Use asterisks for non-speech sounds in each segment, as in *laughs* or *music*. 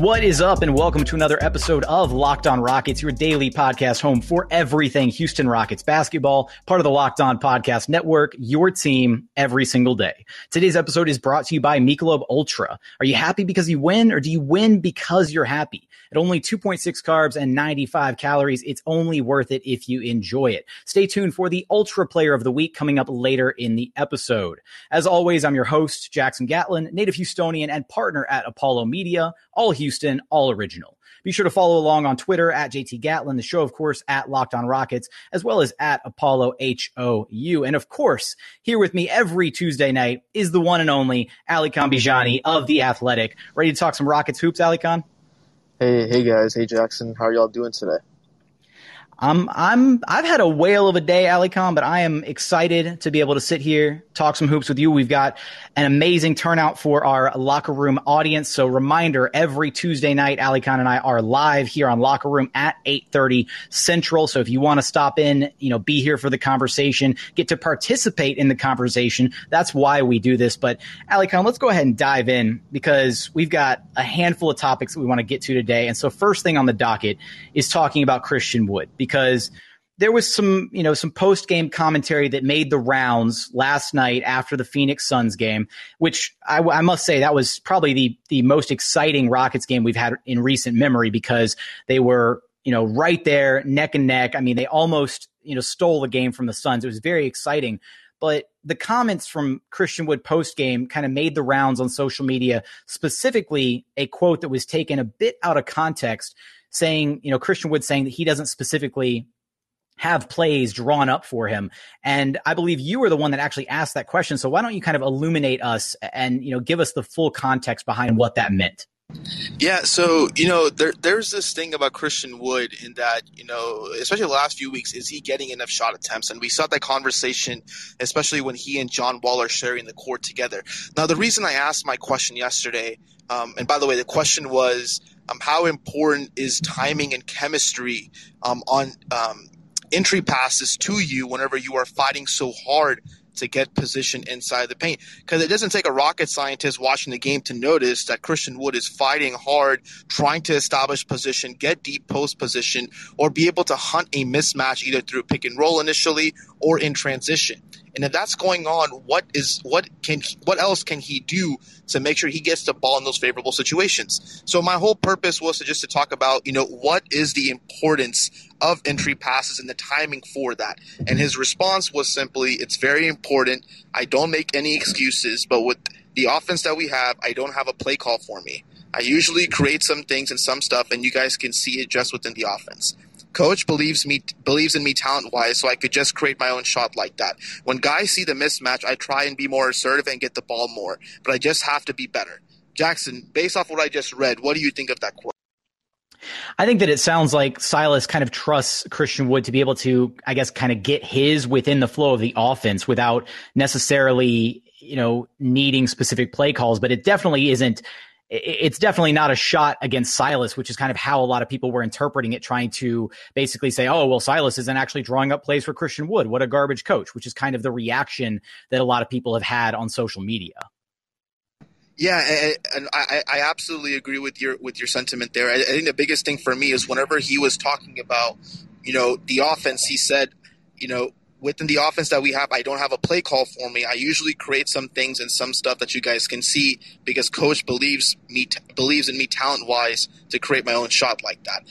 What is up, and welcome to another episode of Locked On Rockets, your daily podcast home for everything Houston Rockets basketball, part of the Locked On Podcast Network, your team every single day. Today's episode is brought to you by Michelob Ultra. Are you happy because you win, or do you win because you're happy? At only 2.6 carbs and 95 calories, it's only worth it if you enjoy it. Stay tuned for the Ultra Player of the Week coming up later in the episode. As always, I'm your host, Jackson Gatlin, native Houstonian and partner at Apollo Media, all Houston, all original. Be sure to follow along on Twitter at JT Gatlin, the show, of course, at Locked On Rockets, as well as at Apollo HOU. And of course, here with me every Tuesday night is the one and only Alykhan Bijani of The Athletic. Ready to talk some Rockets hoops, Alykhan? Hey, hey guys. Hey Jackson. How are y'all doing today? I'm I'm I've had a whale of a day, Alykhan, but I am excited to be able to sit here, talk some hoops with you. We've got an amazing turnout for our locker room audience. So reminder, every Tuesday night, Alykhan and I are live here on Locker Room at 8:30 Central. So if you want to stop in, you know, be here for the conversation, get to participate in the conversation. That's why we do this. But Alykhan, let's go ahead and dive in because we've got a handful of topics that we want to get to today. And so first thing on the docket is talking about Christian Wood because there was some, you know, some post game commentary that made the rounds last night after the Phoenix Suns game, which I, I, must say that was probably the the most exciting Rockets game we've had in recent memory because they were, you know, right there neck and neck. I mean, they almost, you know, stole the game from the Suns. It was very exciting. But the comments from Christian Wood post game kind of made the rounds on social media, specifically a quote that was taken a bit out of context saying, you know, Christian Wood saying that he doesn't specifically have plays drawn up for him. And I believe you were the one that actually asked that question. So why don't you kind of illuminate us and, you know, give us the full context behind what that meant? Yeah, so you know, there, there's this thing about Christian Wood in that you know, especially the last few weeks, is he getting enough shot attempts? And we saw that conversation, especially when he and John Wall are sharing the court together. Now, the reason I asked my question yesterday, um, and by the way, the question was, um, how important is timing and chemistry um, on um, entry passes to you whenever you are fighting so hard to get position inside the paint. Because it doesn't take a rocket scientist watching the game to notice that Christian Wood is fighting hard, trying to establish position, get deep post position, or be able to hunt a mismatch either through pick and roll initially or in transition. And if that's going on, what is what can what else can he do to make sure he gets the ball in those favorable situations? So my whole purpose was to just to talk about, you know, what is the importance of entry passes and the timing for that. And his response was simply, it's very important. I don't make any excuses, but with the offense that we have, I don't have a play call for me. I usually create some things and some stuff, and you guys can see it just within the offense. Coach believes me believes in me talent wise, so I could just create my own shot like that. When guys see the mismatch, I try and be more assertive and get the ball more, but I just have to be better. Jackson, based off what I just read, what do you think of that quote? I think that it sounds like Silas kind of trusts Christian Wood to be able to, I guess, kind of get his within the flow of the offense without necessarily, you know, needing specific play calls. But it definitely isn't. It's definitely not a shot against Silas, which is kind of how a lot of people were interpreting it, trying to basically say, oh, well, Silas isn't actually drawing up plays for Christian Wood. What a garbage coach, which is kind of the reaction that a lot of people have had on social media. Yeah, and I, I absolutely agree with your with your sentiment there. I think the biggest thing for me is whenever he was talking about, you know, the offense, he said, you know, within the offense that we have, I don't have a play call for me. I usually create some things and some stuff that you guys can see because coach believes me believes in me talent wise to create my own shot like that.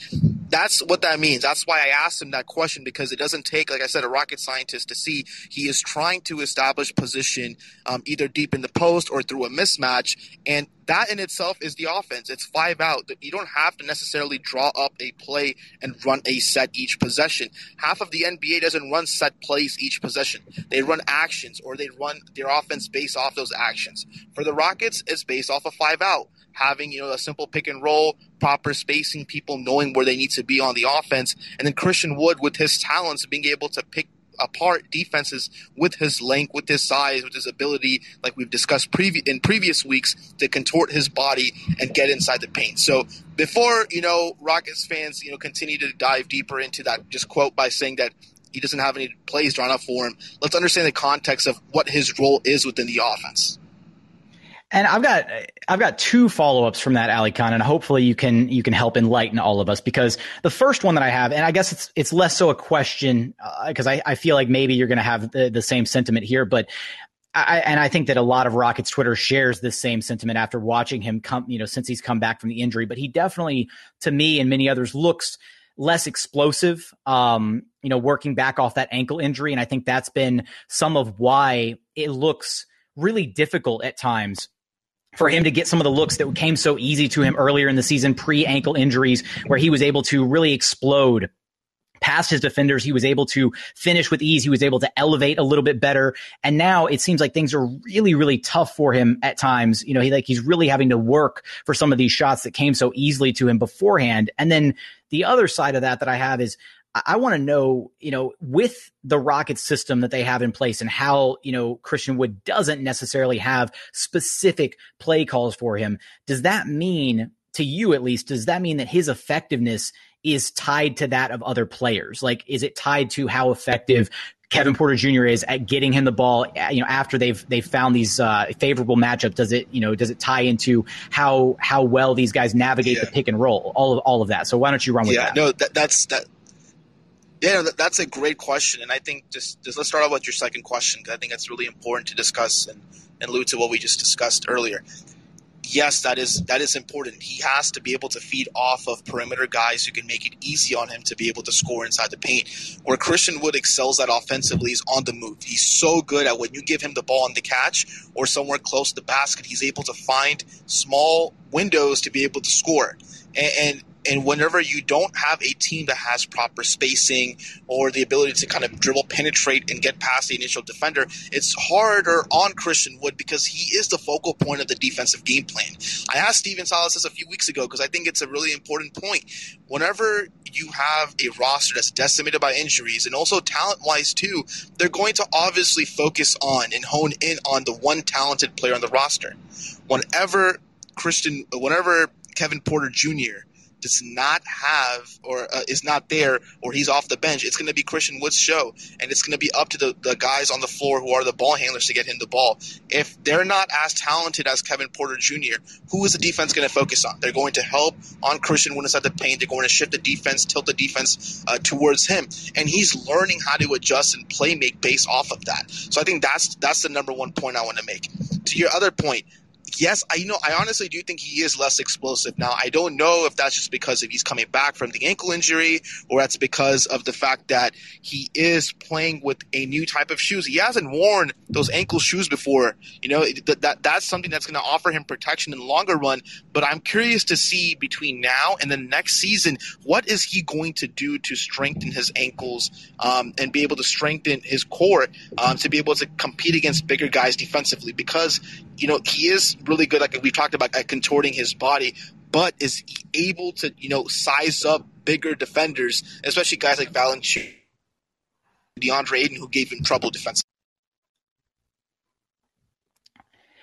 That's what that means. That's why I asked him that question because it doesn't take, like I said, a rocket scientist to see he is trying to establish position um, either deep in the post or through a mismatch, and that in itself is the offense. It's five out. You don't have to necessarily draw up a play and run a set each possession. Half of the NBA doesn't run set plays each possession. They run actions or they run their offense based off those actions. For the Rockets, it's based off a of five out having you know a simple pick and roll, proper spacing, people knowing where they need to be on the offense, and then Christian Wood with his talents being able to pick apart defenses with his length, with his size, with his ability, like we've discussed previ- in previous weeks, to contort his body and get inside the paint. So before you know Rockets fans, you know, continue to dive deeper into that, just quote by saying that he doesn't have any plays drawn up for him. Let's understand the context of what his role is within the offense. And I've got I've got two follow ups from that, Alykhan, and hopefully you can you can help enlighten all of us because the first one that I have, and I guess it's it's less so a question because uh, I, I feel like maybe you're going to have the, the same sentiment here, but I, and I think that a lot of Rockets Twitter shares this same sentiment after watching him come, you know, since he's come back from the injury. But he definitely, to me and many others, looks less explosive. Um, you know, working back off that ankle injury, and I think that's been some of why it looks really difficult at times for him to get some of the looks that came so easy to him earlier in the season, pre ankle injuries, where he was able to really explode past his defenders. He was able to finish with ease. He was able to elevate a little bit better. And now it seems like things are really, really tough for him at times. You know, he like he's really having to work for some of these shots that came so easily to him beforehand. And then the other side of that that I have is I want to know, you know, with the rocket system that they have in place and how, you know, Christian Wood doesn't necessarily have specific play calls for him, does that mean to you at least, does that mean that his effectiveness is tied to that of other players? Like, is it tied to how effective Kevin Porter Jr. is at getting him the ball, you know, after they've they've found these uh, favorable matchups. Does it, you know, does it tie into how how well these guys navigate yeah. the pick and roll, all of all of that? So why don't you run with yeah, that? no, that, that's that yeah, that's a great question, and I think just, just let's start off with your second question because I think it's really important to discuss and, and allude to what we just discussed earlier. Yes, that is that is important. He has to be able to feed off of perimeter guys who can make it easy on him to be able to score inside the paint. Where Christian Wood excels at offensively is on the move. He's so good at when you give him the ball on the catch or somewhere close to the basket, he's able to find small windows to be able to score. And, and and whenever you don't have a team that has proper spacing or the ability to kind of dribble, penetrate, and get past the initial defender, it's harder on Christian Wood because he is the focal point of the defensive game plan. I asked Stephen Silas this a few weeks ago because I think it's a really important point. Whenever you have a roster that's decimated by injuries and also talent wise too, they're going to obviously focus on and hone in on the one talented player on the roster. Whenever Christian, whenever Kevin Porter Jr does not have or uh, is not there or he's off the bench, it's going to be Christian Wood's show. And it's going to be up to the, the guys on the floor who are the ball handlers to get him the ball. If they're not as talented as Kevin Porter Jr., who is the defense going to focus on? They're going to help on Christian Wood inside the paint. They're going to shift the defense, tilt the defense uh, towards him. And he's learning how to adjust and play make based off of that. So I think that's that's the number one point I want to make. To your other point, yes, I you know I honestly do think he is less explosive now. I don't know if that's just because if he's coming back from the ankle injury or that's because of the fact that he is playing with a new type of shoes. He hasn't worn those ankle shoes before. You know that, that that's something that's going to offer him protection in the longer run. But I'm curious to see between now and the next season what is he going to do to strengthen his ankles um, and be able to strengthen his core um, to be able to compete against bigger guys defensively because you know he is really good, like we talked about, at contorting his body. But is able to, you know, size up bigger defenders, especially guys like Valanciunas, DeAndre Ayton, who gave him trouble defensively?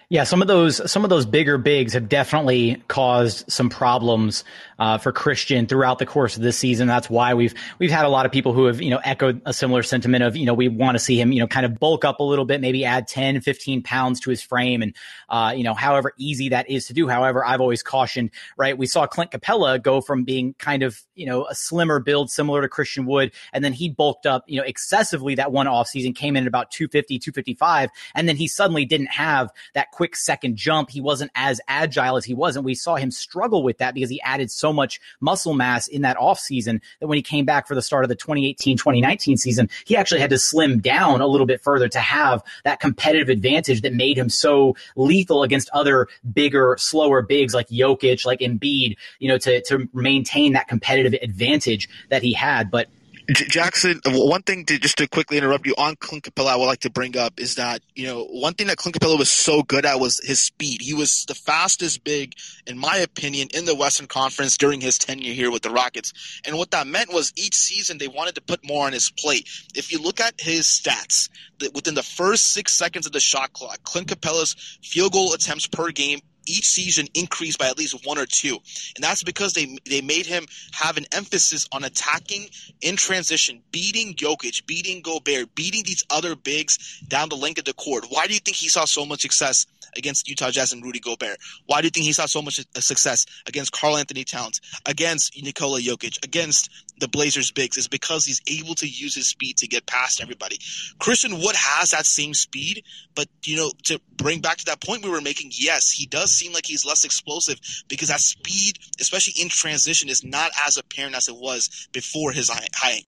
Yeah, some of those some of those bigger bigs have definitely caused some problems uh, for Christian throughout the course of this season. That's why we've we've had a lot of people who have you know echoed a similar sentiment of you know we want to see him you know kind of bulk up a little bit, maybe add 10, 15 pounds to his frame, and uh, you know however easy that is to do. However, I've always cautioned right. We saw Clint Capela go from being kind of you know a slimmer build similar to Christian Wood, and then he bulked up you know excessively that one off season, came in at about 250, 255, and then he suddenly didn't have that quick second jump. He wasn't as agile as he was. And we saw him struggle with that because he added so much muscle mass in that offseason that when he came back for the start of the 2018 2019 season, he actually had to slim down a little bit further to have that competitive advantage that made him so lethal against other bigger, slower bigs like Jokic, like Embiid, you know, to, to maintain that competitive advantage that he had. But J- Jackson, one thing to just to quickly interrupt you on Clint Capela, I would like to bring up is that you know one thing that Clint Capela was so good at was his speed. He was the fastest big, in my opinion, in the Western Conference during his tenure here with the Rockets. And what that meant was each season they wanted to put more on his plate. If you look at his stats, within the first six seconds of the shot clock, Clint Capela's field goal attempts per game each season increased by at least one or two. And that's because they they made him have an emphasis on attacking in transition, beating Jokic, beating Gobert, beating these other bigs down the length of the court. Why do you think he saw so much success against Utah Jazz and Rudy Gobert? Why do you think he saw so much success against Karl-Anthony Towns, against Nikola Jokic, against the Blazers bigs? Is because he's able to use his speed to get past everybody. Christian Wood has that same speed, but you know, to bring back to that point we were making, yes, he does seem like he's less explosive because that speed, especially in transition, is not as apparent as it was before his high.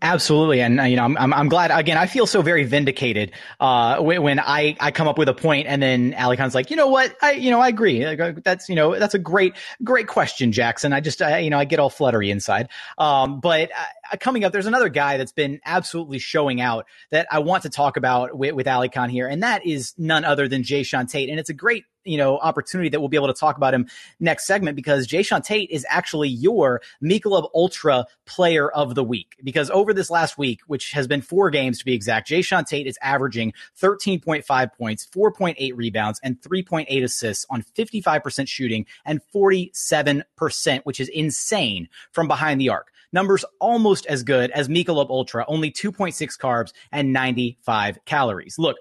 Absolutely, and uh, you know, I'm, I'm glad. Again, I feel so very vindicated uh, when, when, I I come up with a point, and then Alykhan's like, you know what, I you know I agree. Uh, that's you know that's a great great question, Jackson. I just I, you know I get all fluttery inside. Um, but uh, coming up, there's another guy that's been absolutely showing out that I want to talk about with, with Alykhan here, and that is none other than Jae'Sean Tate, and it's a great you know opportunity that we'll be able to talk about him next segment because Jae'Sean Tate is actually your Michelob Ultra Player of the Week because over this last week, which has been four games to be exact, Jae'Sean Tate is averaging 13.5 points, 4.8 rebounds, and 3.8 assists on 55% shooting and 47%, which is insane from behind the arc numbers almost as good as Michelob Ultra, only 2.6 carbs and 95 calories. Look,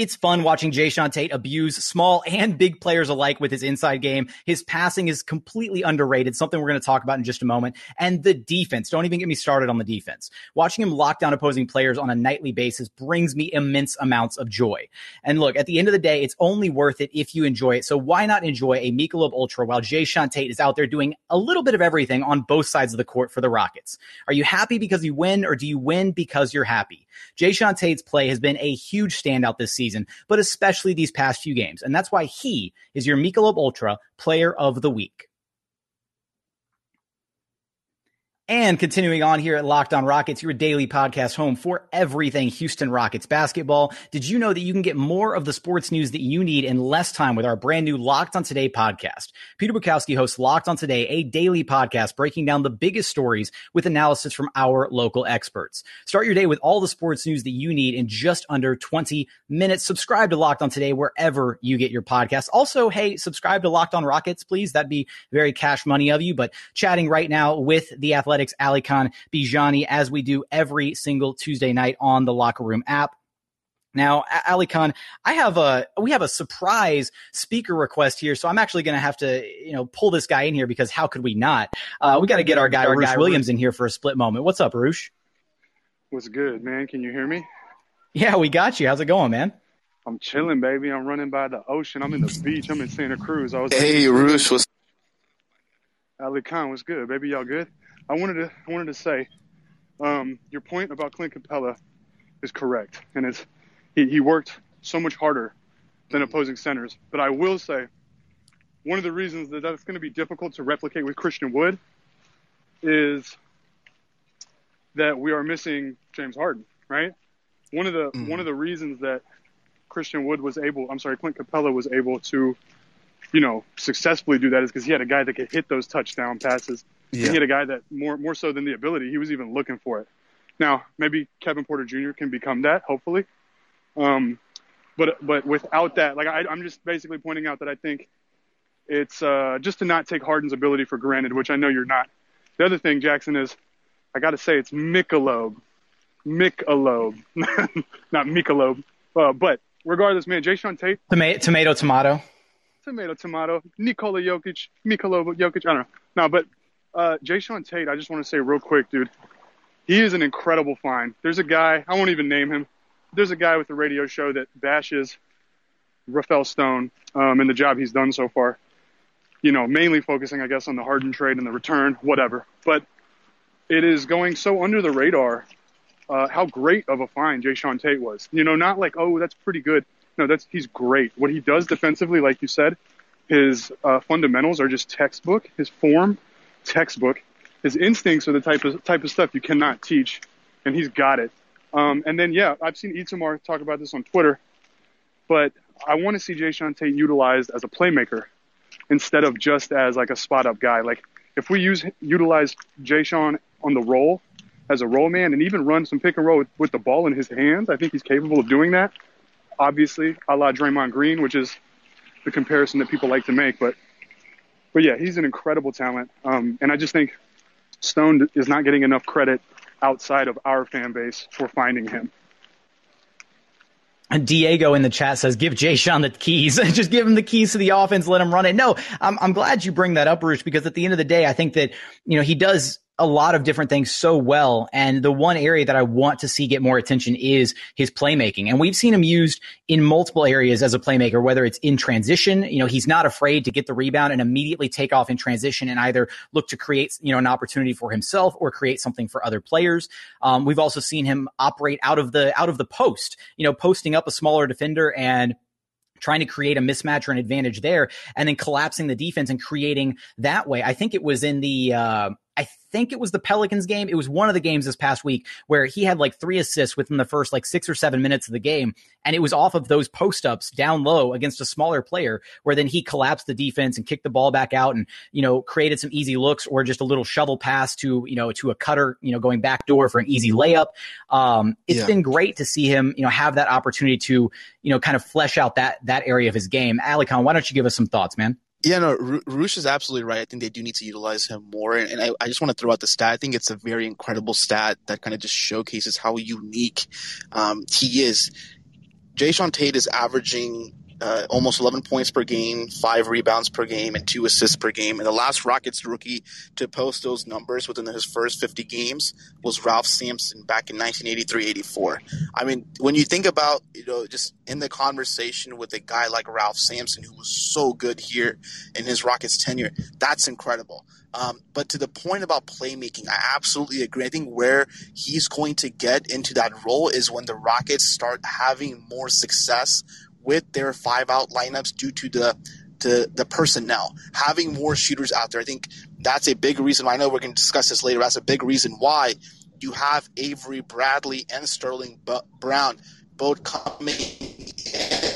it's fun watching Jae'Sean Tate abuse small and big players alike with his inside game. His passing is completely underrated, something we're going to talk about in just a moment. And the defense, don't even get me started on the defense. Watching him lock down opposing players on a nightly basis brings me immense amounts of joy. And look, at the end of the day, it's only worth it if you enjoy it. So why not enjoy a Michelob Ultra while Jae'Sean Tate is out there doing a little bit of everything on both sides of the court for the Rockets? Are you happy because you win or do you win because you're happy? Jae'Sean Tate's play has been a huge standout this season, but especially these past few games. And that's why he is your Michelob Ultra Player of the Week. And continuing on here at Locked On Rockets, your daily podcast home for everything Houston Rockets basketball. Did you know that you can get more of the sports news that you need in less time with our brand new Locked On Today podcast? Peter Bukowski hosts Locked On Today, a daily podcast breaking down the biggest stories with analysis from our local experts. Start your day with all the sports news that you need in just under 20 minutes. Subscribe to Locked On Today wherever you get your podcasts. Also, hey, subscribe to Locked On Rockets, please. That'd be very cash money of you. But chatting right now with the athletic Athletics, Alykhan Bijani, as we do every single Tuesday night on the Locker Room app. Now, Alykhan, I have a we have a surprise speaker request here, so I'm actually going to have to you know pull this guy in here because how could we not? Uh, we got to get our guy, our Roosh guy Williams in here for a split moment. What's up, Roosh? What's good, man? Can you hear me? Yeah, we got you. How's it going, man? I'm chilling, baby. I'm running by the ocean. I'm in the beach. I'm in Santa Cruz. I was hey, Roosh, what's Alykhan, what's good, baby? Y'all good? I wanted to I wanted to say um, your point about Clint Capela is correct, and it's he, he worked so much harder than opposing centers. But I will say one of the reasons that that's going to be difficult to replicate with Christian Wood is that we are missing James Harden, right? One of the mm. one of the reasons that Christian Wood was able, I'm sorry, Clint Capela was able to, you know, successfully do that is because he had a guy that could hit those touchdown passes yeah. He had a guy that more more so than the ability, he was even looking for it. Now, maybe Kevin Porter Jr. can become that, hopefully. Um, but but without that, like I, I'm just basically pointing out that I think it's uh, just to not take Harden's ability for granted, which I know you're not. The other thing, Jackson, is I got to say it's Michelob, Michelob, *laughs* not Michelob. Uh, but regardless, man, Jae'Sean Tate. Tomato, tomato, tomato. Tomato, tomato. Nikola Jokic, Michelob Jokic. I don't know. No, but uh, Jae'Sean Tate, I just want to say real quick, dude. He is an incredible find. There's a guy, I won't even name him. There's a guy with a radio show that bashes Rafael Stone um, and the job he's done so far. You know, mainly focusing, I guess, on the Harden trade and the return, whatever. But it is going so under the radar uh, how great of a find Jae'Sean Tate was. You know, not like, oh, that's pretty good. No, that's he's great. What he does defensively, like you said, his uh, fundamentals are just textbook. His form, textbook. His instincts are the type of type of stuff you cannot teach, and he's got it. Um, and then, yeah, I've seen Itamar talk about this on Twitter, but I want to see Jae'Sean Tate utilized as a playmaker instead of just as like a spot up guy. Like if we use utilize Jae'Sean on the roll as a roll man and even run some pick and roll with, with the ball in his hands, I think he's capable of doing that. Obviously, a la Draymond Green, which is the comparison that people like to make, but but yeah, he's an incredible talent. Um, and I just think Stone is not getting enough credit outside of our fan base for finding him. Diego in the chat says, give Jae'Sean the keys. *laughs* Just give him the keys to the offense. Let him run it. No, I'm, I'm glad you bring that up, Roosh, because at the end of the day, I think that, you know, he does a lot of different things so well. And the one area that I want to see get more attention is his playmaking. And we've seen him used in multiple areas as a playmaker, whether it's in transition, you know, he's not afraid to get the rebound and immediately take off in transition and either look to create, you know, an opportunity for himself or create something for other players. Um, we've also seen him operate out of the, out of the post, you know, posting up a smaller defender and trying to create a mismatch or an advantage there and then collapsing the defense and creating that way. I think it was in the, uh, I think it was the Pelicans game. It was one of the games this past week where he had like three assists within the first like six or seven minutes of the game. And it was off of those post ups down low against a smaller player where then he collapsed the defense and kicked the ball back out and, you know, created some easy looks or just a little shovel pass to, you know, to a cutter, you know, going back door for an easy layup. Um, it's yeah. been great to see him, you know, have that opportunity to, you know, kind of flesh out that, that area of his game. Alykhan, why don't you give us some thoughts, man? Yeah, no, Roosh is absolutely right. I think they do need to utilize him more. And, I, I, just want to throw out the stat. I think it's a very incredible stat that kind of just showcases how unique um, he is. Jae'Sean Tate is averaging uh, almost 11 points per game, five rebounds per game, and two assists per game. And the last Rockets rookie to post those numbers within his first 50 games was Ralph Sampson back in 1983-84. I mean, when you think about, you know, just in the conversation with a guy like Ralph Sampson, who was so good here in his Rockets tenure, that's incredible. Um, but to the point about playmaking, I absolutely agree. I think where he's going to get into that role is when the Rockets start having more success with their five out lineups due to the to the personnel having more shooters out there. I think that's a big reason. I know we're going to discuss this later. That's a big reason why you have Avery Bradley and Sterling Brown both coming in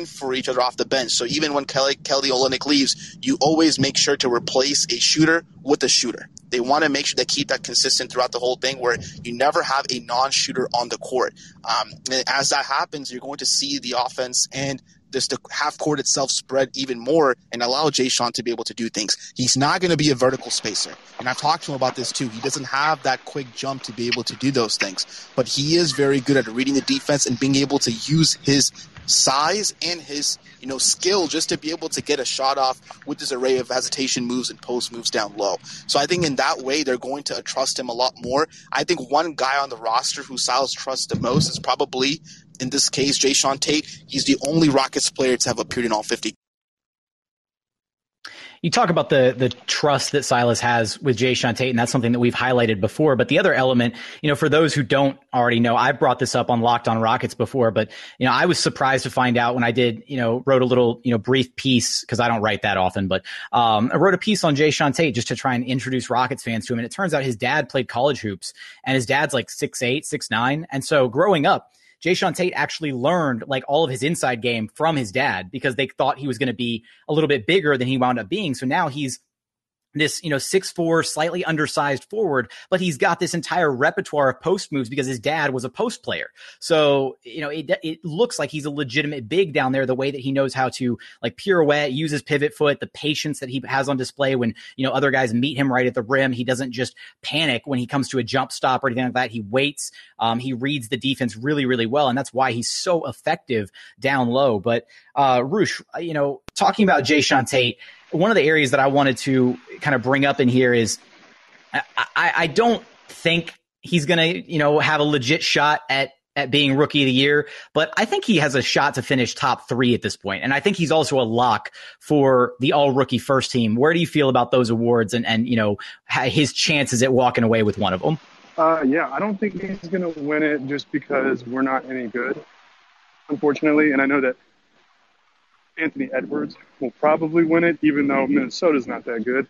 for each other off the bench. So even when Kelly Kelly Olynyk leaves, you always make sure to replace a shooter with a shooter. They want to make sure they keep that consistent throughout the whole thing, where you never have a non-shooter on the court. Um, as that happens, you're going to see the offense and just the half court itself spread even more and allow Jae'Sean to be able to do things. He's not going to be a vertical spacer. And I've talked to him about this too. He doesn't have that quick jump to be able to do those things. But he is very good at reading the defense and being able to use his size and his you know skill just to be able to get a shot off with this array of hesitation moves and post moves down low. So I think in that way they're going to trust him a lot more. I think one guy on the roster who Silas trusts the most is probably in this case, Jae'Sean Tate, he's the only Rockets player to have appeared in all 50 you talk about the the trust that Silas has with Jae'Sean Tate, and that's something that we've highlighted before. But the other element, you know, for those who don't already know, I've brought this up on Locked On Rockets before, but you know, I was surprised to find out when I did, you know, wrote a little, you know, brief piece because I don't write that often, but um, I wrote a piece on Jae'Sean Tate just to try and introduce Rockets fans to him. And it turns out his dad played college hoops, and his dad's like six eight, six nine, and so growing up Jae'Sean Tate actually learned like all of his inside game from his dad because they thought he was going to be a little bit bigger than he wound up being. So now he's this, you know, six four, slightly undersized forward, but he's got this entire repertoire of post moves because his dad was a post player. So, you know, it, it looks like he's a legitimate big down there, the way that he knows how to like pirouette, use his pivot foot, the patience that he has on display when, you know, other guys meet him right at the rim. He doesn't just panic when he comes to a jump stop or anything like that. He waits. Um, he reads the defense really, really well. And that's why he's so effective down low. But, uh, Roosh, you know, talking about Jae'Sean Tate, one of the areas that I wanted to kind of bring up in here is I, I, I don't think he's going to, you know, have a legit shot at at being rookie of the year, but I think he has a shot to finish top three at this point. And I think he's also a lock for the all rookie first team. Where do you feel about those awards and, and, you know, his chances at walking away with one of them? Uh, yeah, I don't think he's going to win it just because we're not any good, unfortunately. And I know that Anthony Edwards will probably win it, even though Minnesota's not that good.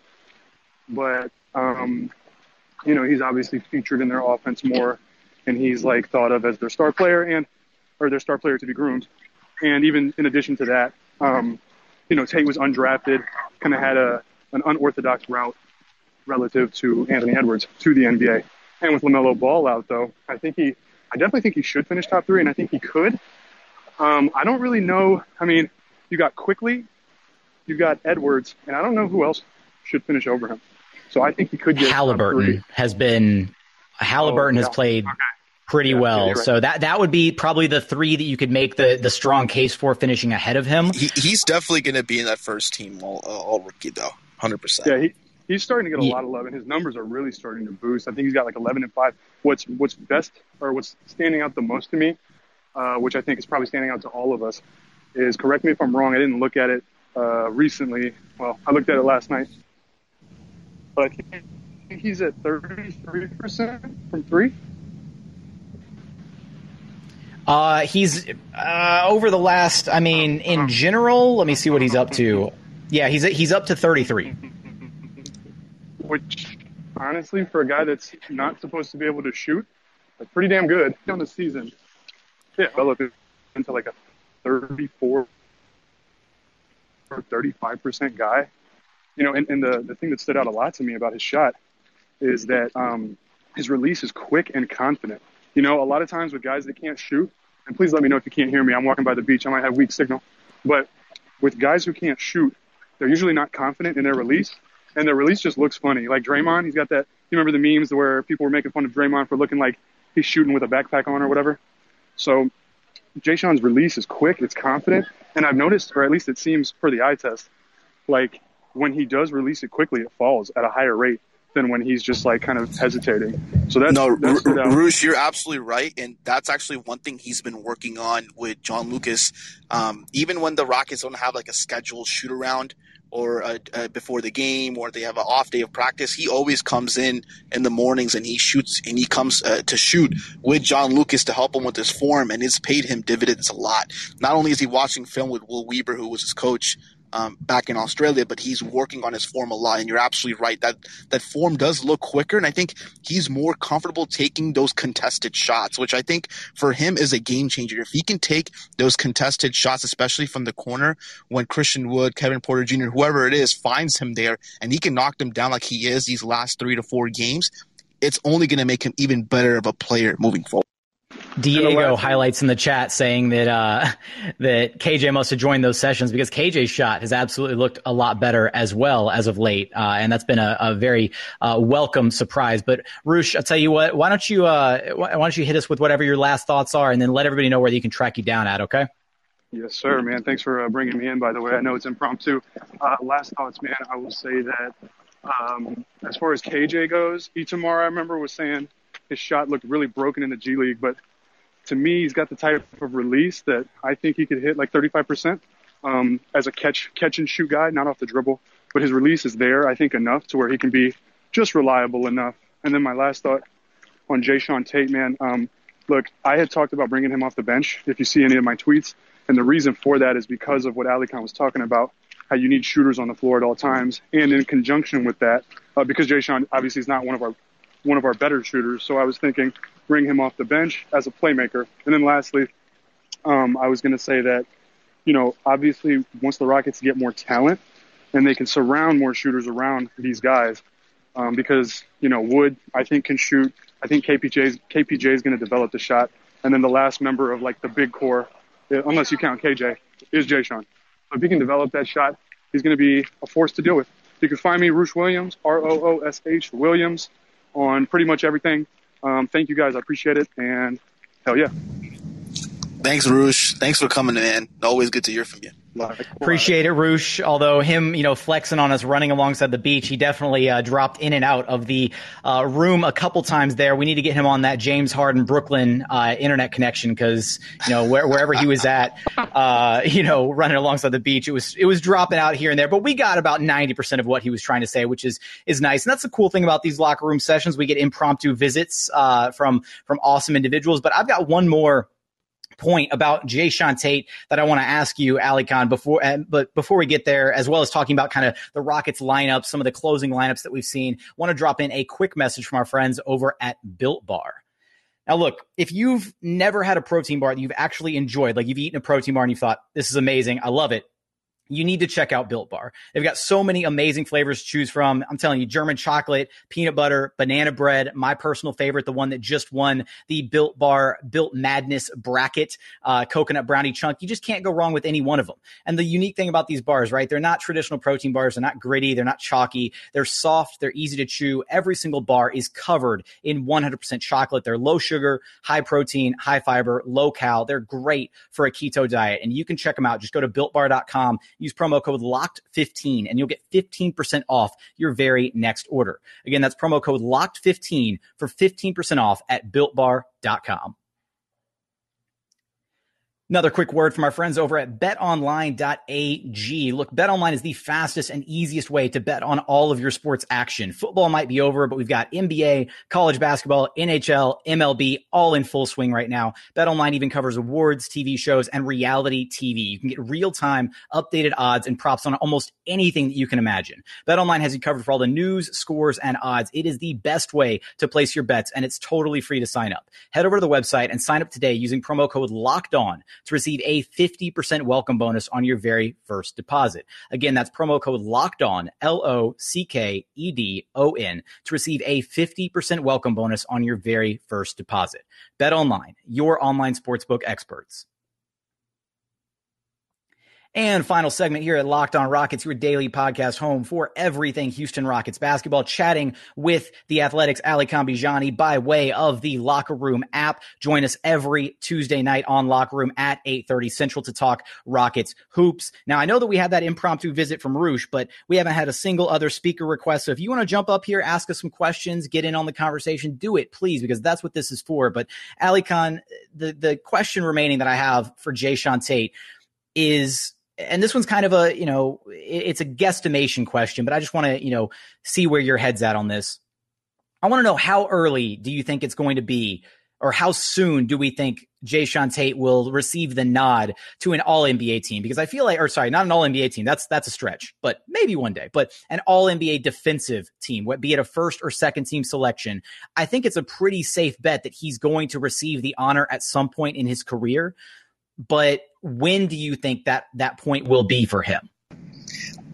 But, um, you know, he's obviously featured in their offense more and he's like thought of as their star player and or their star player to be groomed. And even in addition to that, um, you know, Tate was undrafted, kind of had a an unorthodox route relative to Anthony Edwards to the NBA. And with LaMelo Ball out, though, I think he, I definitely think he should finish top three, and I think he could. Um, I don't really know. I mean, you got quickly, you got Edwards, and I don't know who else should finish over him. So I think he could get Halliburton has been Halliburton oh, yeah. has played okay. pretty yeah, well. Right. So that that would be probably the three that you could make the the strong case for finishing ahead of him. He, he's definitely going to be in that first team all, uh, all rookie though, hundred percent. Yeah, he, he's starting to get a yeah. lot of love, and his numbers are really starting to boost. I think he's got like eleven and five. What's what's best or what's standing out the most to me, uh, which I think is probably standing out to all of us, is correct me if I'm wrong. I didn't look at it uh, recently. Well, I looked at it last night, but think he's at 33% from three. Uh, he's uh, over the last. I mean, in general, let me see what he's up to. Yeah, he's he's up to 33. Which, honestly, for a guy that's not supposed to be able to shoot, that's pretty damn good on the season. Yeah, develop into like a 34 or 35 percent guy. You know, and, and the the thing that stood out a lot to me about his shot is that um, his release is quick and confident. You know, a lot of times with guys that can't shoot, and please let me know if you can't hear me. I'm walking by the beach. I might have weak signal. But with guys who can't shoot, they're usually not confident in their release, and their release just looks funny. Like Draymond, he's got that. You remember the memes where people were making fun of Draymond for looking like he's shooting with a backpack on or whatever. So Jae'Sean's release is quick, it's confident, and I've noticed, or at least it seems for the eye test, like when he does release it quickly, it falls at a higher rate than when he's just like kind of hesitating. So that's no, that's R- Roosh, you're absolutely right, and that's actually one thing he's been working on with John Lucas. Um, even when the Rockets don't have like a scheduled shoot around or uh, uh, before the game, or they have an off day of practice, he always comes in in the mornings and he shoots and he comes uh, to shoot with John Lucas to help him with his form, and it's paid him dividends a lot. Not only is he watching film with Will Weaver, who was his coach um, back in Australia, but he's working on his form a lot. And you're absolutely right that that form does look quicker, and I think he's more comfortable taking those contested shots, which I think for him is a game changer. If he can take those contested shots, especially from the corner, when Christian Wood, Kevin Porter Jr., whoever it is, finds him there, and he can knock them down like he is these last three to four games, it's only going to make him even better of a player moving forward. Diego highlights in the chat saying that uh, *laughs* that KJ must have joined those sessions because KJ's shot has absolutely looked a lot better as well as of late, uh, and that's been a, a very uh, welcome surprise. But Roosh, I'll tell you what, why don't you uh, why don't you hit us with whatever your last thoughts are, and then let everybody know where they can track you down at. Okay. Yes, sir, man. Thanks for uh, bringing me in. By the way, I know it's impromptu. Uh, last thoughts, man. I will say that um, as far as KJ goes, Itamar, I remember was saying his shot looked really broken in the G League, but to me, he's got the type of release that I think he could hit like 35% um, as a catch catch and shoot guy, not off the dribble. But his release is there, I think, enough to where he can be just reliable enough. And then my last thought on Jae'Sean Tate, man. Um, look, I had talked about bringing him off the bench. If you see any of my tweets, and the reason for that is because of what Alykhan was talking about, how you need shooters on the floor at all times, and in conjunction with that, uh, because Jae'Sean obviously is not one of our one of our better shooters. So I was thinking bring him off the bench as a playmaker. And then lastly, um, I was going to say that, you know, obviously once the Rockets get more talent and they can surround more shooters around these guys, um, because, you know, Wood, I think can shoot. I think KPJ, KPJ is going to develop the shot. And then the last member of like the big core, uh, unless you count KJ, is Jae'Sean. So if he can develop that shot, he's going to be a force to deal with. You can find me, Roosh Williams, R O O S H Williams, on pretty much everything. Um, thank you guys. I appreciate it. And hell yeah. Thanks, Roosh. Thanks for coming man. Always good to hear from you. Appreciate it, Roosh. Although him, you know, flexing on us running alongside the beach, he definitely uh, dropped in and out of the uh, room a couple times there. We need to get him on that James Harden Brooklyn uh, internet connection because you know where, wherever he was at, uh, you know, running alongside the beach, it was it was dropping out here and there. But we got about ninety percent of what he was trying to say, which is is nice. And that's the cool thing about these locker room sessions. We get impromptu visits uh, from from awesome individuals. But I've got one more point about Jae'Sean Tate that I want to ask you, Alykhan, before, but before we get there, as well as talking about kind of the Rockets lineup, some of the closing lineups that we've seen, want to drop in a quick message from our friends over at Built Bar. Now, look, if you've never had a protein bar that you've actually enjoyed, like you've eaten a protein bar and you thought, this is amazing, I love it, you need to check out Built Bar. They've got so many amazing flavors to choose from. I'm telling you, German chocolate, peanut butter, banana bread, my personal favorite, the one that just won the Built Bar Built Madness bracket, uh, coconut brownie chunk. You just can't go wrong with any one of them. And the unique thing about these bars, right? They're not traditional protein bars. They're not gritty. They're not chalky. They're soft. They're easy to chew. Every single bar is covered in 100% chocolate. They're low sugar, high protein, high fiber, low cal. They're great for a keto diet. And you can check them out. Just go to builtbar.com Use promo code LOCKED15 and you'll get 15% off your very next order. Again, that's promo code LOCKED15 for 15% off at builtbar.com. Another quick word from our friends over at betonline.ag. Look, betonline is the fastest and easiest way to bet on all of your sports action. Football might be over, but we've got NBA, college basketball, NHL, MLB all in full swing right now. Betonline even covers awards, TV shows, and reality TV. You can get real-time updated odds and props on almost anything that you can imagine. BetOnline has you covered for all the news, scores, and odds. It is the best way to place your bets, and it's totally free to sign up. Head over to the website and sign up today using promo code LOCKED ON to receive a 50% welcome bonus on your very first deposit. Again, that's promo code locked on, L O C K E D O N, to receive a 50% welcome bonus on your very first deposit. Bet online, your online sportsbook experts. And final segment here at Locked On Rockets, your daily podcast home for everything Houston Rockets basketball, chatting with the Athletics Alykhan Bijani by way of the Locker Room app. Join us every Tuesday night on Locker Room at 8:30 Central to talk Rockets hoops. Now, I know that we had that impromptu visit from Roosh, but we haven't had a single other speaker request. So if you want to jump up here, ask us some questions, get in on the conversation, do it, please, because that's what this is for. But Alykhan, the the question remaining that I have for Jae'Sean Tate is and this one's kind of a you know it's a guesstimation question but i just want to you know see where your head's at on this i want to know how early do you think it's going to be or how soon do we think Jae'Sean Tate will receive the nod to an all NBA team? Because I feel like, or sorry, not an all NBA team. That's, that's a stretch, but maybe one day, but an all NBA defensive team, be it a first or second team selection. I think it's a pretty safe bet that he's going to receive the honor at some point in his career. But when do you think that that point will be for him?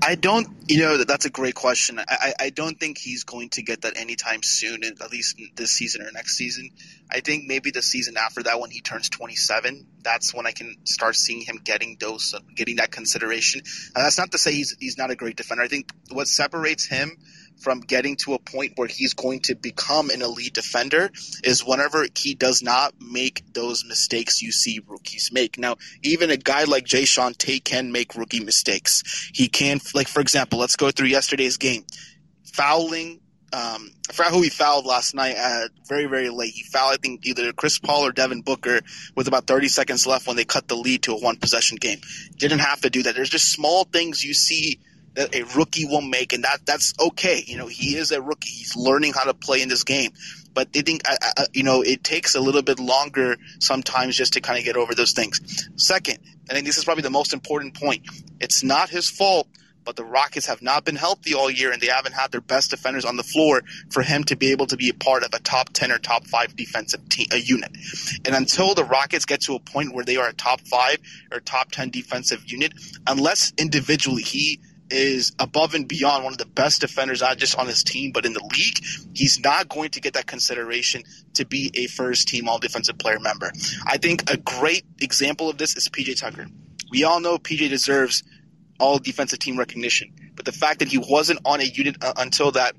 I don't, you know, that's a great question. I, I don't think he's going to get that anytime soon, at least this season or next season. I think maybe the season after that, when he turns 27, that's when I can start seeing him getting those, getting that consideration. And that's not to say he's he's not a great defender. I think what separates him from getting to a point where he's going to become an elite defender is whenever he does not make those mistakes you see rookies make. Now, even a guy like Jae'Sean Tate can make rookie mistakes. He can, like, for example, let's go through yesterday's game. Fouling um, I forgot who he fouled last night at very, very late. He fouled, I think, either Chris Paul or Devin Booker with about 30 seconds left when they cut the lead to a one possession game. Didn't have to do that. There's just small things you see that a rookie will make, and that that's okay. You know, he is a rookie; he's learning how to play in this game. But they think, you know, it takes a little bit longer sometimes just to kind of get over those things. Second, I think this is probably the most important point. It's not his fault but the Rockets have not been healthy all year and they haven't had their best defenders on the floor for him to be able to be a part of a top 10 or top 5 defensive team, a unit. And until the Rockets get to a point where they are a top 5 or top 10 defensive unit, unless individually he is above and beyond one of the best defenders, not just on his team, but in the league. He's not going to get that consideration to be a first team all defensive player member. I think a great example of this is PJ Tucker. We all know PJ deserves all defensive team recognition, but the fact that he wasn't on a unit uh, until that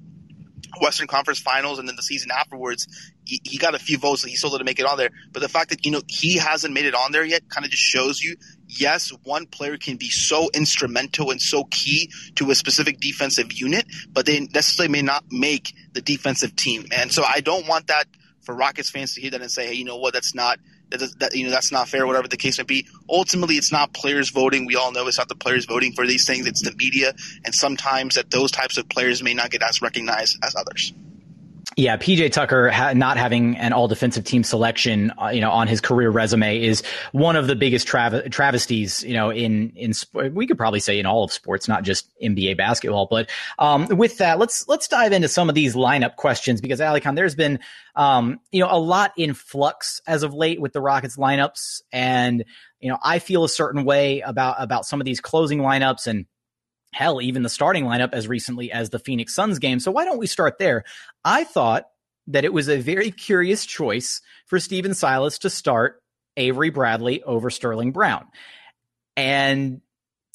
Western Conference Finals and then the season afterwards, he, he got a few votes, he still didn't make it on there. But the fact that you know he hasn't made it on there yet kind of just shows you, yes, one player can be so instrumental and so key to a specific defensive unit, but they necessarily may not make the defensive team. And so I don't want that for Rockets fans to hear that and say, hey, you know what, that's not that, you know that's not fair, whatever the case may be. Ultimately, it's not players voting. We all know it's not the players voting for these things. It's the media, and sometimes that those types of players may not get as recognized as others. Yeah, PJ Tucker ha- not having an all defensive team selection, uh, you know, on his career resume is one of the biggest trav- travesties, you know, in in sp- we could probably say in all of sports, not just NBA basketball. But um, with that, let's let's dive into some of these lineup questions because Alykhan, there's been um, you know a lot in flux as of late with the Rockets lineups, and you know I feel a certain way about about some of these closing lineups and hell, even the starting lineup as recently as the Phoenix Suns game. So why don't we start there? I thought that it was a very curious choice for Stephen Silas to start Avery Bradley over Sterling Brown. And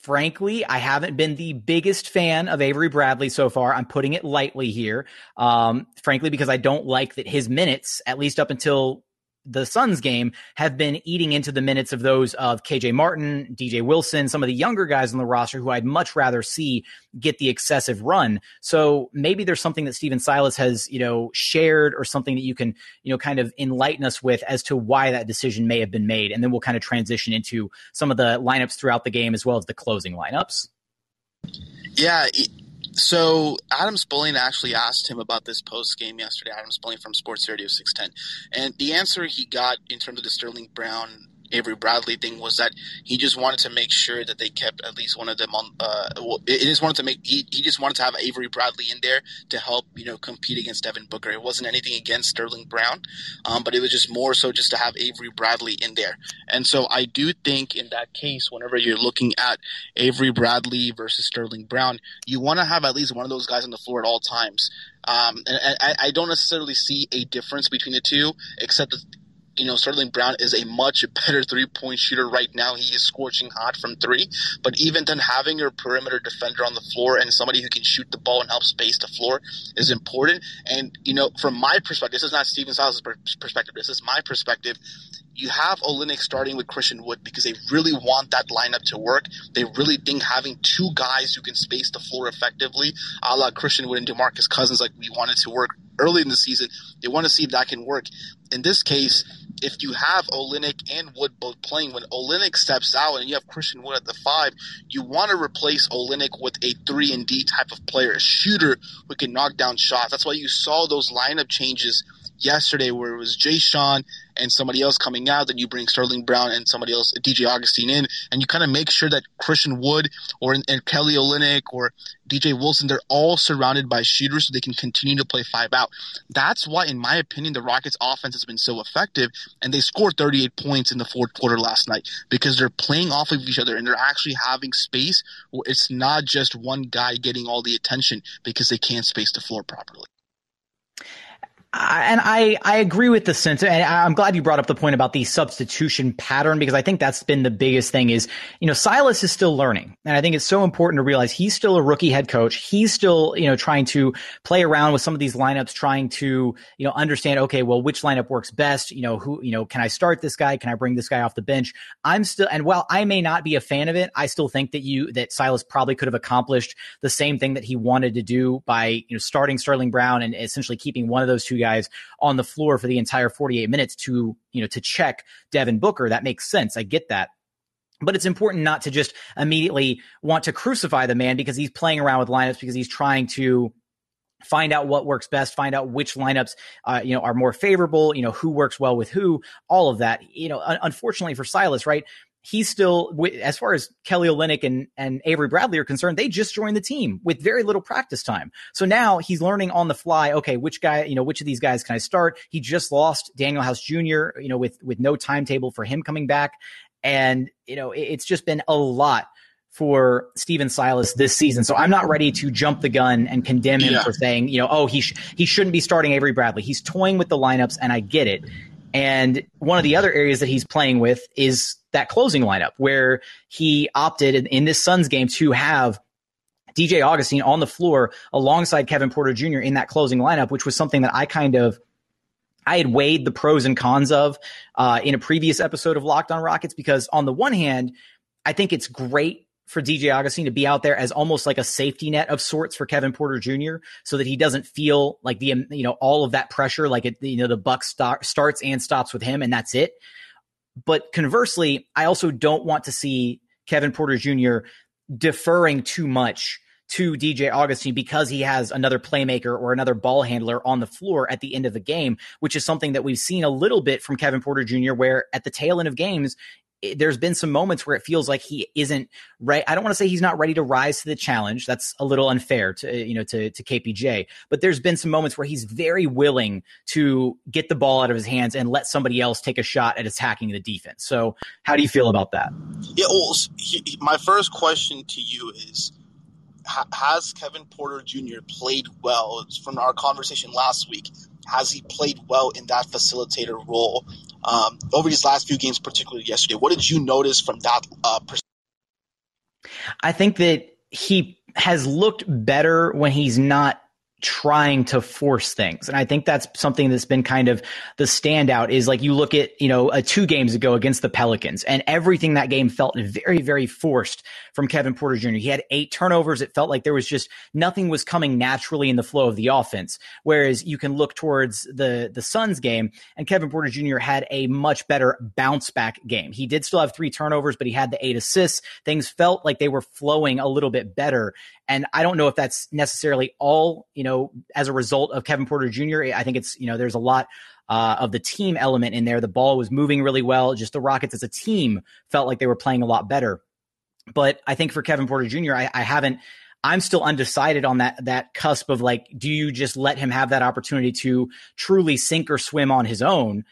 frankly, I haven't been the biggest fan of Avery Bradley so far. I'm putting it lightly here. Um, frankly, because I don't like that his minutes, at least up until the Suns game have been eating into the minutes of those of KJ Martin, DJ Wilson, some of the younger guys on the roster who I'd much rather see get the excessive run. So maybe there's something that Stephen Silas has, you know, shared or something that you can, you know, kind of enlighten us with as to why that decision may have been made. And then we'll kind of transition into some of the lineups throughout the game as well as the closing lineups. Yeah, so Adam Spolane actually asked him about this post game yesterday. Adam Spolane from Sports Radio 610, and the answer he got in terms of the Sterling Brown Avery Bradley thing was that he just wanted to make sure that they kept at least one of them on. Uh, he just wanted to make he, he just wanted to have Avery Bradley in there to help you know compete against Devin Booker. It wasn't anything against Sterling Brown, um, but it was just more so just to have Avery Bradley in there. And so I do think in that case, whenever you're looking at Avery Bradley versus Sterling Brown, you want to have at least one of those guys on the floor at all times. Um, and I, I, don't necessarily see a difference between the two, except that you know, Sterling Brown is a much better three point shooter right now. He is scorching hot from three. But even then, having your perimeter defender on the floor and somebody who can shoot the ball and help space the floor is important. And, you know, from my perspective, this is not Stephen Silas' perspective, this is my perspective. You have Olynyk starting with Christian Wood because they really want that lineup to work. They really think having two guys who can space the floor effectively, a la Christian Wood and DeMarcus Cousins, like we wanted to work early in the season, they want to see if that can work. In this case, if you have Olynyk and Wood both playing, when Olynyk steps out and you have Christian Wood at the five, you want to replace Olynyk with a three and D type of player, a shooter who can knock down shots. That's why you saw those lineup changes yesterday where it was Jae'Sean and somebody else coming out, then you bring Sterling Brown and somebody else, DJ Augustin in, and you kind of make sure that Christian Wood or and Kelly Olynyk or DJ Wilson, they're all surrounded by shooters so they can continue to play five out. That's why, in my opinion, the Rockets offense has been so effective and they scored 38 points in the fourth quarter last night because they're playing off of each other and they're actually having space where it's not just one guy getting all the attention because they can't space the floor properly and I, I agree with the sense, and I'm glad you brought up the point about the substitution pattern because I think that's been the biggest thing is, you know, Silas is still learning. And I think it's so important to realize he's still a rookie head coach. He's still, you know, trying to play around with some of these lineups, trying to, you know, understand, okay, well, which lineup works best? You know, who, you know, can I start this guy? Can I bring this guy off the bench? I'm still, and while I may not be a fan of it, I still think that you, that Silas probably could have accomplished the same thing that he wanted to do by, you know, starting Sterling Brown and essentially keeping one of those two guys guys on the floor for the entire 48 minutes to, you know, to check Devin Booker. That makes sense. I get that. But it's important not to just immediately want to crucify the man because he's playing around with lineups because he's trying to find out what works best, find out which lineups, uh, you know, are more favorable, you know, who works well with who, all of that. You know, un- unfortunately for Silas, right? He's still as far as Kelly Olynyk and, and Avery Bradley are concerned, they just joined the team with very little practice time. So now he's learning on the fly, okay, which guy, you know, which of these guys can I start? He just lost Danuel House Jr., you know, with with no timetable for him coming back. And, you know, it's just been a lot for Stephen Silas this season. So I'm not ready to jump the gun and condemn him yeah. for saying, you know, oh, he sh- he shouldn't be starting Avery Bradley. He's toying with the lineups and I get it. And one of the other areas that he's playing with is that closing lineup where he opted in, in this Suns game to have DJ Augustin on the floor alongside Kevin Porter Jr. in that closing lineup, which was something that I kind of I had weighed the pros and cons of uh, in a previous episode of Locked on Rockets because on the one hand, I think it's great for DJ Augustin to be out there as almost like a safety net of sorts for Kevin Porter Jr. so that he doesn't feel like the you know all of that pressure like it you know the buck start, starts and stops with him and that's it. But conversely, I also don't want to see Kevin Porter Jr. deferring too much to DJ Augustin because he has another playmaker or another ball handler on the floor at the end of the game, which is something that we've seen a little bit from Kevin Porter Jr., where at the tail end of games, there's been some moments where it feels like he isn't right. I don't want to say he's not ready to rise to the challenge. That's a little unfair to you know to to KPJ. But there's been some moments where he's very willing to get the ball out of his hands and let somebody else take a shot at attacking the defense. So how do you feel about that? Yeah. Well, he, my first question to you is has Kevin Porter Jr. played well from our conversation last week? Has he played well in that facilitator role um, over these last few games, particularly yesterday? What did you notice from that? Uh, pers- I think that he has looked better when he's not trying to force things. And I think that's something that's been kind of the standout is like you look at, you know, a two games ago against the Pelicans and everything that game felt very, very forced from Kevin Porter Jr. He had eight turnovers. It felt like there was just nothing was coming naturally in the flow of the offense. Whereas you can look towards the, the Suns game and Kevin Porter Jr. had a much better bounce back game. He did still have three turnovers, but he had the eight assists. Things felt like they were flowing a little bit better. And I don't know if that's necessarily all, you know, as a result of Kevin Porter Jr. I think it's, you know, there's a lot uh, of the team element in there. The ball was moving really well. Just the Rockets as a team felt like they were playing a lot better. But I think for Kevin Porter Jr., I, I haven't. I'm still undecided on that that cusp of like, do you just let him have that opportunity to truly sink or swim on his own,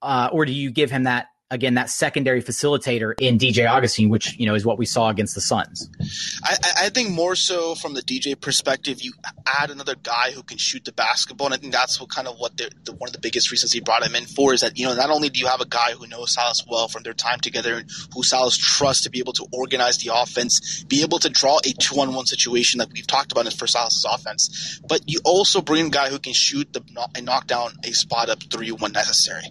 uh, or do you give him that again that secondary facilitator in DJ Augustin, which you know is what we saw against the Suns. I, I think more so from the DJ perspective, you add another guy who can shoot the basketball, and I think that's what kind of what the, one of the biggest reasons he brought him in for is that you know not only do you have a guy who knows Silas well from their time together and who Silas trusts to be able to organize the offense, be able to draw a two-on-one situation that we've talked about for Silas's offense, but you also bring a guy who can shoot the and knock down a spot up three when necessary,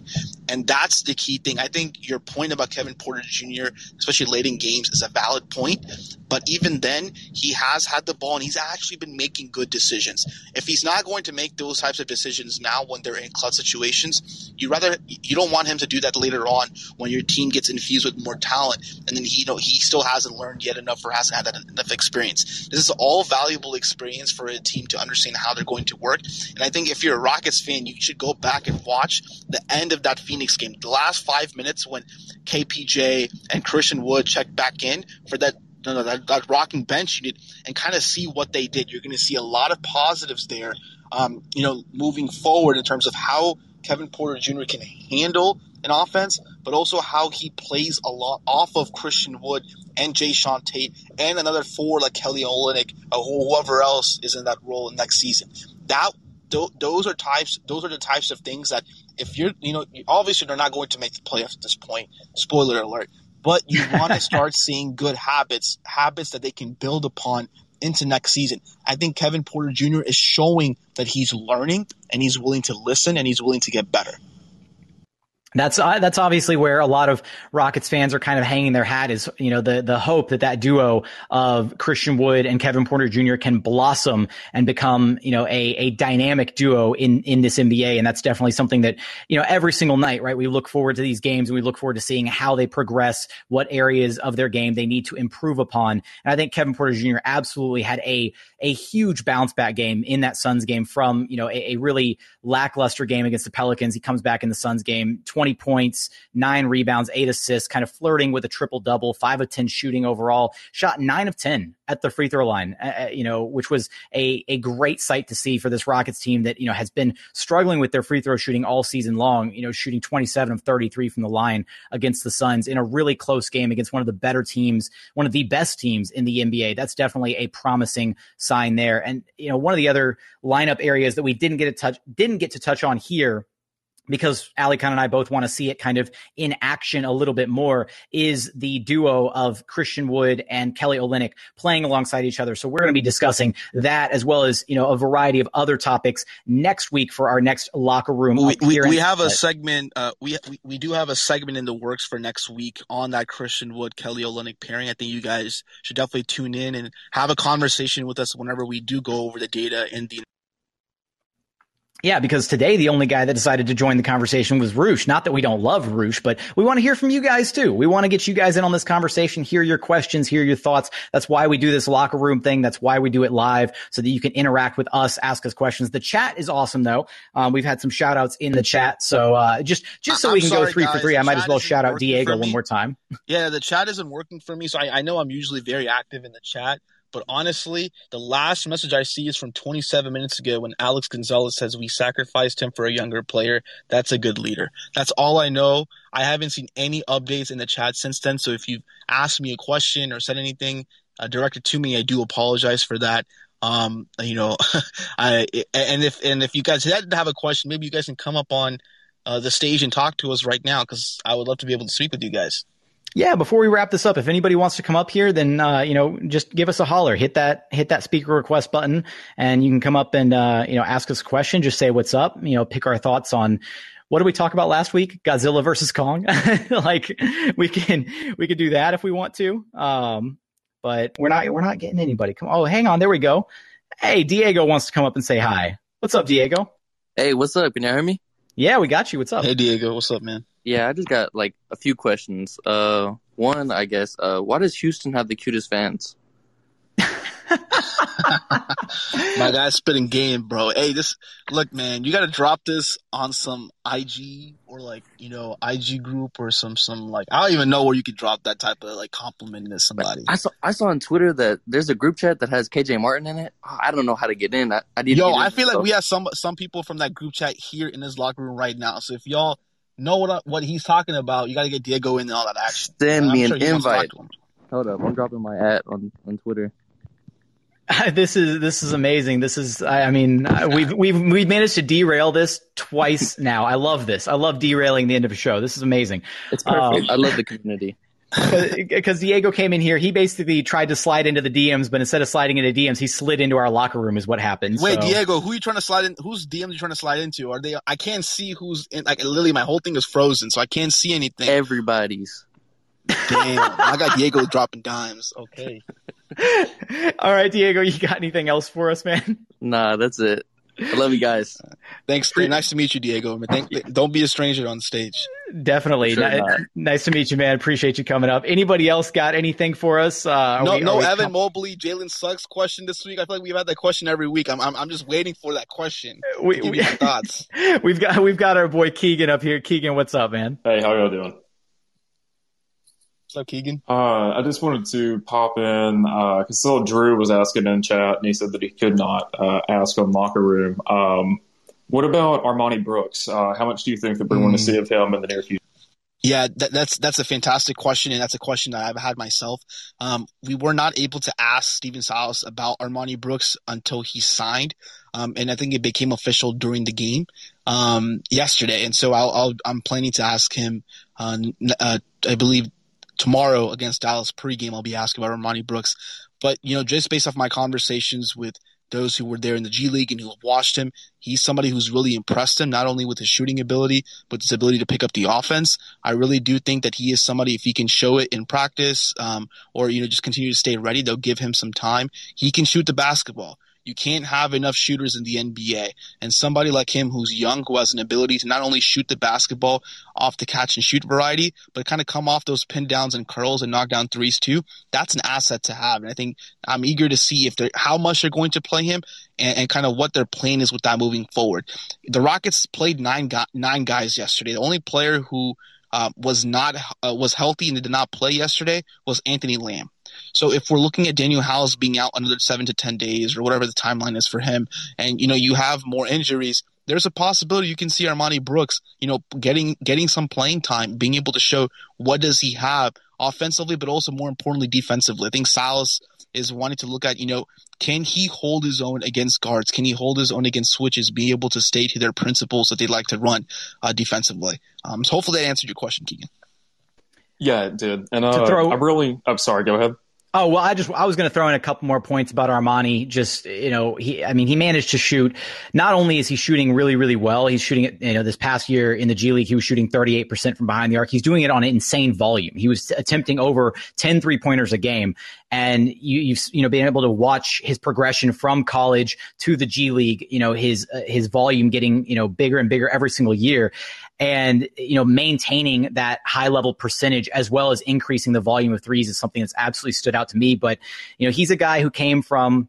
and that's the key thing. I think your point about Kevin Porter Jr., especially late in games, is a valid point. But even then, he has had the ball and he's actually been making good decisions. If he's not going to make those types of decisions now when they're in clutch situations, you rather you don't want him to do that later on when your team gets infused with more talent and then he you know he still hasn't learned yet enough or hasn't had that enough experience. This is all valuable experience for a team to understand how they're going to work. And I think if you're a Rockets fan, you should go back and watch the end of that Phoenix game. The last five minutes when KPJ and Christian Wood checked back in for that that, that rocking bench unit and kind of see what they did. You're going to see a lot of positives there, um, you know, moving forward in terms of how Kevin Porter Jr. can handle an offense, but also how he plays a lot off of Christian Wood and Jae'Sean Tate and another four like Kelly Olynyk or whoever else is in that role next season. That those are types those are the types of things that if you're you know obviously they're not going to make the playoffs at this point spoiler alert but you *laughs* want to start seeing good habits habits that they can build upon into next season. I think kevin porter jr is showing that he's learning and he's willing to listen and he's willing to get better that's uh, that's obviously where a lot of Rockets fans are kind of hanging their hat is you know the the hope that that duo of Christian Wood and Kevin Porter Jr. can blossom and become you know a a dynamic duo in in this NBA and that's definitely something that you know every single night right we look forward to these games and we look forward to seeing how they progress what areas of their game they need to improve upon and I think Kevin Porter Jr. absolutely had a a huge bounce back game in that Suns game from you know a, a really lackluster game against the Pelicans he comes back in the Suns game 20 20 points, nine rebounds, eight assists, kind of flirting with a triple double, five of 10 shooting overall, shot nine of 10 at the free throw line, uh, uh, you know, which was a, a great sight to see for this Rockets team that, you know, has been struggling with their free throw shooting all season long, you know, shooting 27 of 33 from the line against the Suns in a really close game against one of the better teams, one of the best teams in the NBA. That's definitely a promising sign there. And, you know, one of the other lineup areas that we didn't get to touch, didn't get to touch on here because Alykhan and I both want to see it kind of in action a little bit more is the duo of Christian Wood and Kelly Olynyk playing alongside each other. So we're going to be discussing that as well as, you know, a variety of other topics next week for our next locker room. We, we, we have a segment, uh, we, we, we do have a segment in the works for next week on that Christian Wood, Kelly Olynyk pairing. I think you guys should definitely tune in and have a conversation with us whenever we do go over the data in the yeah, because today the only guy that decided to join the conversation was Roosh. Not that we don't love Roosh, but we want to hear from you guys too. We want to get you guys in on this conversation, hear your questions, hear your thoughts. That's why we do this locker room thing. That's why we do it live so that you can interact with us, ask us questions. The chat is awesome though. Um, we've had some shout outs in the chat. So, uh, just, just so I'm we can sorry, go three guys, for three, I might as well shout out Diego one more time. Yeah, the chat isn't working for me, so I, I know I'm usually very active in the chat. But honestly, the last message I see is from 27 minutes ago when Alex Gonzalez says we sacrificed him for a younger player. That's a good leader. That's all I know. I haven't seen any updates in the chat since then. So if you've asked me a question or said anything uh, directed to me, I do apologize for that. Um, you know, *laughs* I and if and if you guys have a question, maybe you guys can come up on uh, the stage and talk to us right now because I would love to be able to speak with you guys. Yeah, before we wrap this up, if anybody wants to come up here, then uh, you know, just give us a holler. Hit that hit that speaker request button, and you can come up and uh, you know ask us a question. Just say what's up. You know, pick our thoughts on what did we talk about last week? Godzilla versus Kong. *laughs* like we can we could do that if we want to. Um, but we're not we're not getting anybody. Come oh, hang on, there we go. Hey, Diego wants to come up and say hi. What's up, Diego? Hey, what's up? Can you hear me? Yeah, we got you. What's up? Hey, Diego, what's up, man? Yeah, I just got like a few questions. Uh, one, I guess, uh, why does Houston have the cutest fans? *laughs* My guy's spitting game, bro. Hey, this look, man. You got to drop this on some IG or like you know IG group or some some like I don't even know where you could drop that type of like compliment to somebody. I saw I saw on Twitter that there's a group chat that has KJ Martin in it. I don't know how to get in. I, I need. Yo, to get in I feel like we have some some people from that group chat here in this locker room right now. So if y'all know what what he's talking about, you got to get Diego in and all that action. Send me sure an he wants to talk invite. Hold up, I'm dropping my at on on Twitter. *laughs* this is this is amazing. This is I I mean uh, we've we've we've managed to derail this twice *laughs* now. I love this. I love derailing the end of a show. This is amazing. It's perfect. Um, I love the community. *laughs* Because Diego came in here, he basically tried to slide into the DMs, but instead of sliding into DMs, he slid into our locker room. Is what happened. Wait, So- Diego, who are you trying to slide in? Whose DM you trying to slide into? Are they? I can't see who's in. Like literally, my whole thing is frozen, so I can't see anything. Everybody's. Damn, I got Diego dropping dimes. Okay. *laughs* All right, Diego, you got anything else for us, man? Nah, that's it. I love you guys. Thanks. Nice to meet you, Diego. Man, thank, don't be a stranger on stage. Definitely. Sure Ni- not. nice to meet you, man. Appreciate you coming up. Anybody else got anything for us? Uh, No, we- no Evan com- Mobley, Jalen Suggs question this week. I feel like we've had that question every week. I'm, I'm, I'm just waiting for that question. We- Give me we- your thoughts. *laughs* We've got we've got our boy Keegan up here. Keegan, what's up, man? Hey, how y'all doing? What's up, Keegan? Uh, I just wanted to pop in because still Drew was asking in chat, and he said that he could not uh, ask on locker room. Um, what about Armani Brooks? Uh, how much do you think that we're going to see of him in the near future? Yeah, that, that's that's a fantastic question, and that's a question that I've had myself. Um, we were not able to ask Stephen Silas about Armani Brooks until he signed, um, and I think it became official during the game um, yesterday. And so I'll, I'll, I'm planning to ask him. Uh, uh, I believe tomorrow against Dallas pregame, I'll be asking about Armani Brooks. But you know, just based off my conversations with those who were there in the G League and who have watched him, he's somebody who's really impressed him, not only with his shooting ability, but his ability to pick up the offense. I really do think that he is somebody, if he can show it in practice, um, or, you know, just continue to stay ready, they'll give him some time. He can shoot the basketball. You can't have enough shooters in the NBA. And somebody like him who's young, who has an ability to not only shoot the basketball off the catch and shoot variety, but kind of come off those pin downs and curls and knock down threes too, that's an asset to have. And I think I'm eager to see if they're, how much they're going to play him and, and kind of what their plan is with that moving forward. The Rockets played nine, nine guys yesterday. The only player who uh, was not uh, was healthy and did not play yesterday was Anthony Lamb. So if we're looking at Danuel House being out another seven to ten days or whatever the timeline is for him, and you know you have more injuries, there's a possibility you can see Armani Brooks, you know, getting getting some playing time, being able to show what does he have offensively, but also more importantly defensively. I think Silas is wanting to look at, you know, can he hold his own against guards? Can he hold his own against switches? Be able to stay to their principles that they like to run uh, defensively. Um, so hopefully that answered your question, Keegan. Yeah, it did. And uh, throw- I really, I'm sorry. Go ahead. Oh well, I just I was going to throw in a couple more points about Armani. Just you know, he I mean he managed to shoot. Not only is he shooting really really well, he's shooting it. You know, this past year in the G League, he was shooting 38 percent from behind the arc. He's doing it on an insane volume. He was attempting over 10 three pointers a game, and you you've you know been able to watch his progression from college to the G League. You know his uh, his volume getting you know bigger and bigger every single year and you know maintaining that high level percentage as well as increasing the volume of threes is something that's absolutely stood out to me. But you know he's a guy who came from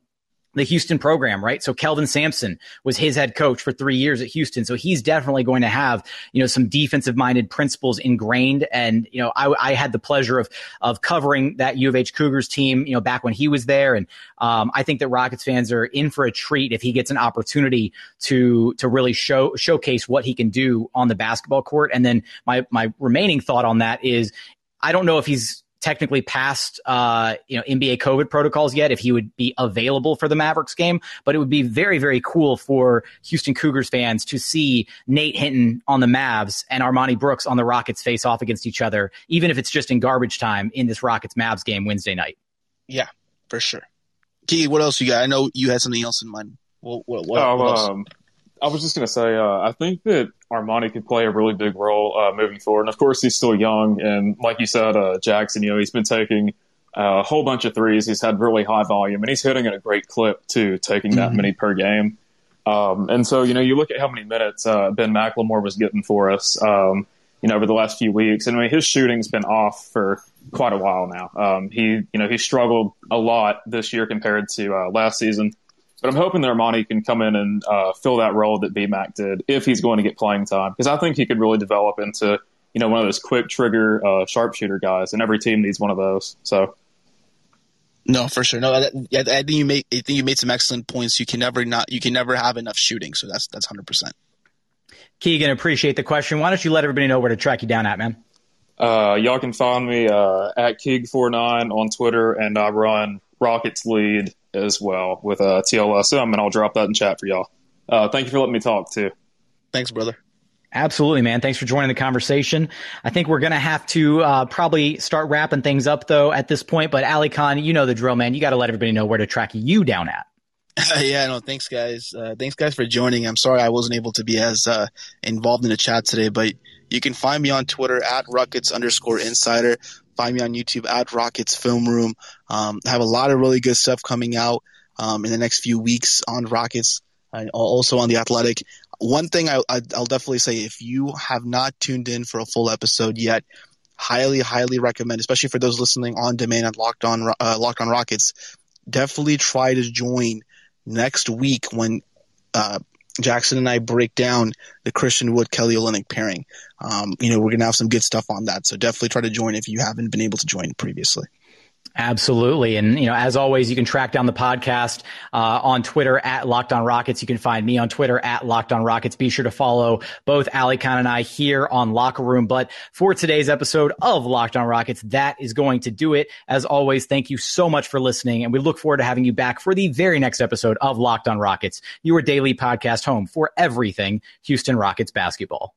the Houston program, right? So Kelvin Sampson was his head coach for three years at Houston. So he's definitely going to have, you know, some defensive minded principles ingrained. And, you know, I, I, had the pleasure of, of covering that U of H Cougars team, you know, back when he was there. And, um, I think that Rockets fans are in for a treat if he gets an opportunity to, to really show, showcase what he can do on the basketball court. And then my, my remaining thought on that is, I don't know if he's technically past uh, you know NBA COVID protocols yet if he would be available for the Mavericks game, but it would be very very cool for Houston Cougars fans to see Nate Hinton on the Mavs and Armani Brooks on the Rockets face off against each other, even if it's just in garbage time in this Rockets Mavs game Wednesday night. Yeah, for sure. Key, what else you got? I know you had something else in mind. What, what, what, oh, um, I was just going to say, uh, I think that Armani could play a really big role uh, moving forward. And of course, he's still young. And like you said, uh, Jackson, you know, he's been taking a whole bunch of threes. He's had really high volume and he's hitting at a great clip too, taking that mm-hmm. many per game. Um, and so, you know, you look at how many minutes uh, Ben McLemore was getting for us, um, you know, over the last few weeks. And I mean, his shooting's been off for quite a while now. Um, he, you know, he struggled a lot this year compared to uh, last season. But I'm hoping that Armani can come in and uh, fill that role that BMAC did if he's going to get playing time, because I think he could really develop into you know one of those quick trigger uh, sharpshooter guys, and every team needs one of those. So. No, for sure. No, I, I think you made. I think you made some excellent points. You can never not. You can never have enough shooting. So that's that's hundred percent. Keegan, appreciate the question. Why don't you let everybody know where to track you down at, man? Uh, y'all can find me uh, at Keeg49 on Twitter, and I run Rockets Lead as well with uh, TLSM, and I'll drop that in chat for y'all. Uh, thank you for letting me talk too. Thanks, brother. Absolutely, man. Thanks for joining the conversation. I think we're going to have to uh, probably start wrapping things up, though, at this point. But Alykhan, you know the drill, man. You got to let everybody know where to track you down at. *laughs* yeah, no, thanks, guys. Uh, thanks, guys, for joining. I'm sorry I wasn't able to be as uh, involved in the chat today, but you can find me on Twitter at Rockets underscore insider. Find me on YouTube at Rockets Film Room. Um, I have a lot of really good stuff coming out um, in the next few weeks on Rockets, and also on the Athletic. One thing I, I, I'll definitely say, if you have not tuned in for a full episode yet, highly, highly recommend, especially for those listening on demand at Locked On uh, Locked On Rockets. Definitely try to join next week when uh, Jackson and I break down the Christian Wood Kelly Olynyk pairing. Um, you know, we're gonna have some good stuff on that, so definitely try to join if you haven't been able to join previously. Absolutely. And, you know, as always, you can track down the podcast uh, on Twitter at Locked On Rockets. You can find me on Twitter at Locked On Rockets. Be sure to follow both Alykhan and I here on Locker Room. But for today's episode of Locked On Rockets, that is going to do it. As always, thank you so much for listening. And we look forward to having you back for the very next episode of Locked On Rockets, your daily podcast home for everything Houston Rockets basketball.